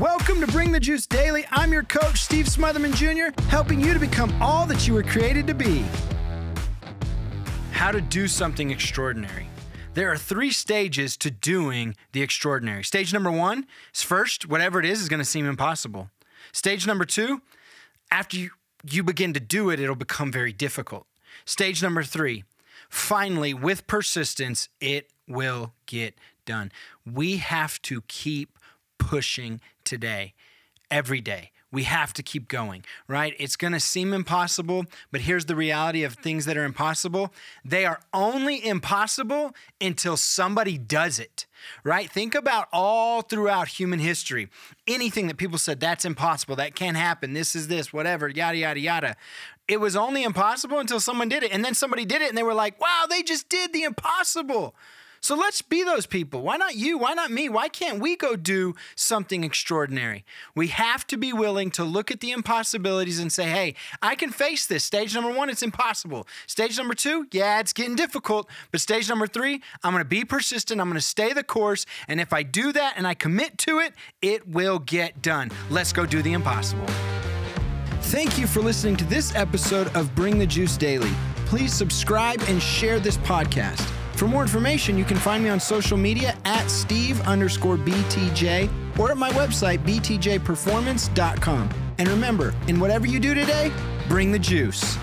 Welcome to Bring the Juice Daily. I'm your coach, Steve Smotherman Jr., helping you to become all that you were created to be. How to do something extraordinary. There are three stages to doing the extraordinary. Stage number one is first, whatever it is, is going to seem impossible. Stage number two, after you, you begin to do it, it'll become very difficult. Stage number three, finally, with persistence, it will get done. We have to keep pushing today, every day. We have to keep going, right? It's going to seem impossible, but here's the reality of things that are impossible. They are only impossible until somebody does it, right? Think about all throughout human history. Anything that people said, that's impossible, that can't happen, this is this, whatever, yada, yada, yada. It was only impossible until someone did it. And then somebody did it and they were like, wow, they just did the impossible. So let's be those people. Why not you? Why not me? Why can't we go do something extraordinary? We have to be willing to look at the impossibilities and say, hey, I can face this. Stage number one, it's impossible. Stage number two, yeah, it's getting difficult. But stage number three, I'm going to be persistent. I'm going to stay the course. And if I do that and I commit to it, it will get done. Let's go do the impossible. Thank you for listening to this episode of Bring the Juice Daily. Please subscribe and share this podcast. For more information, you can find me on social media at Steve underscore BTJ or at my website, btjperformance.com. And remember, in whatever you do today, bring the juice.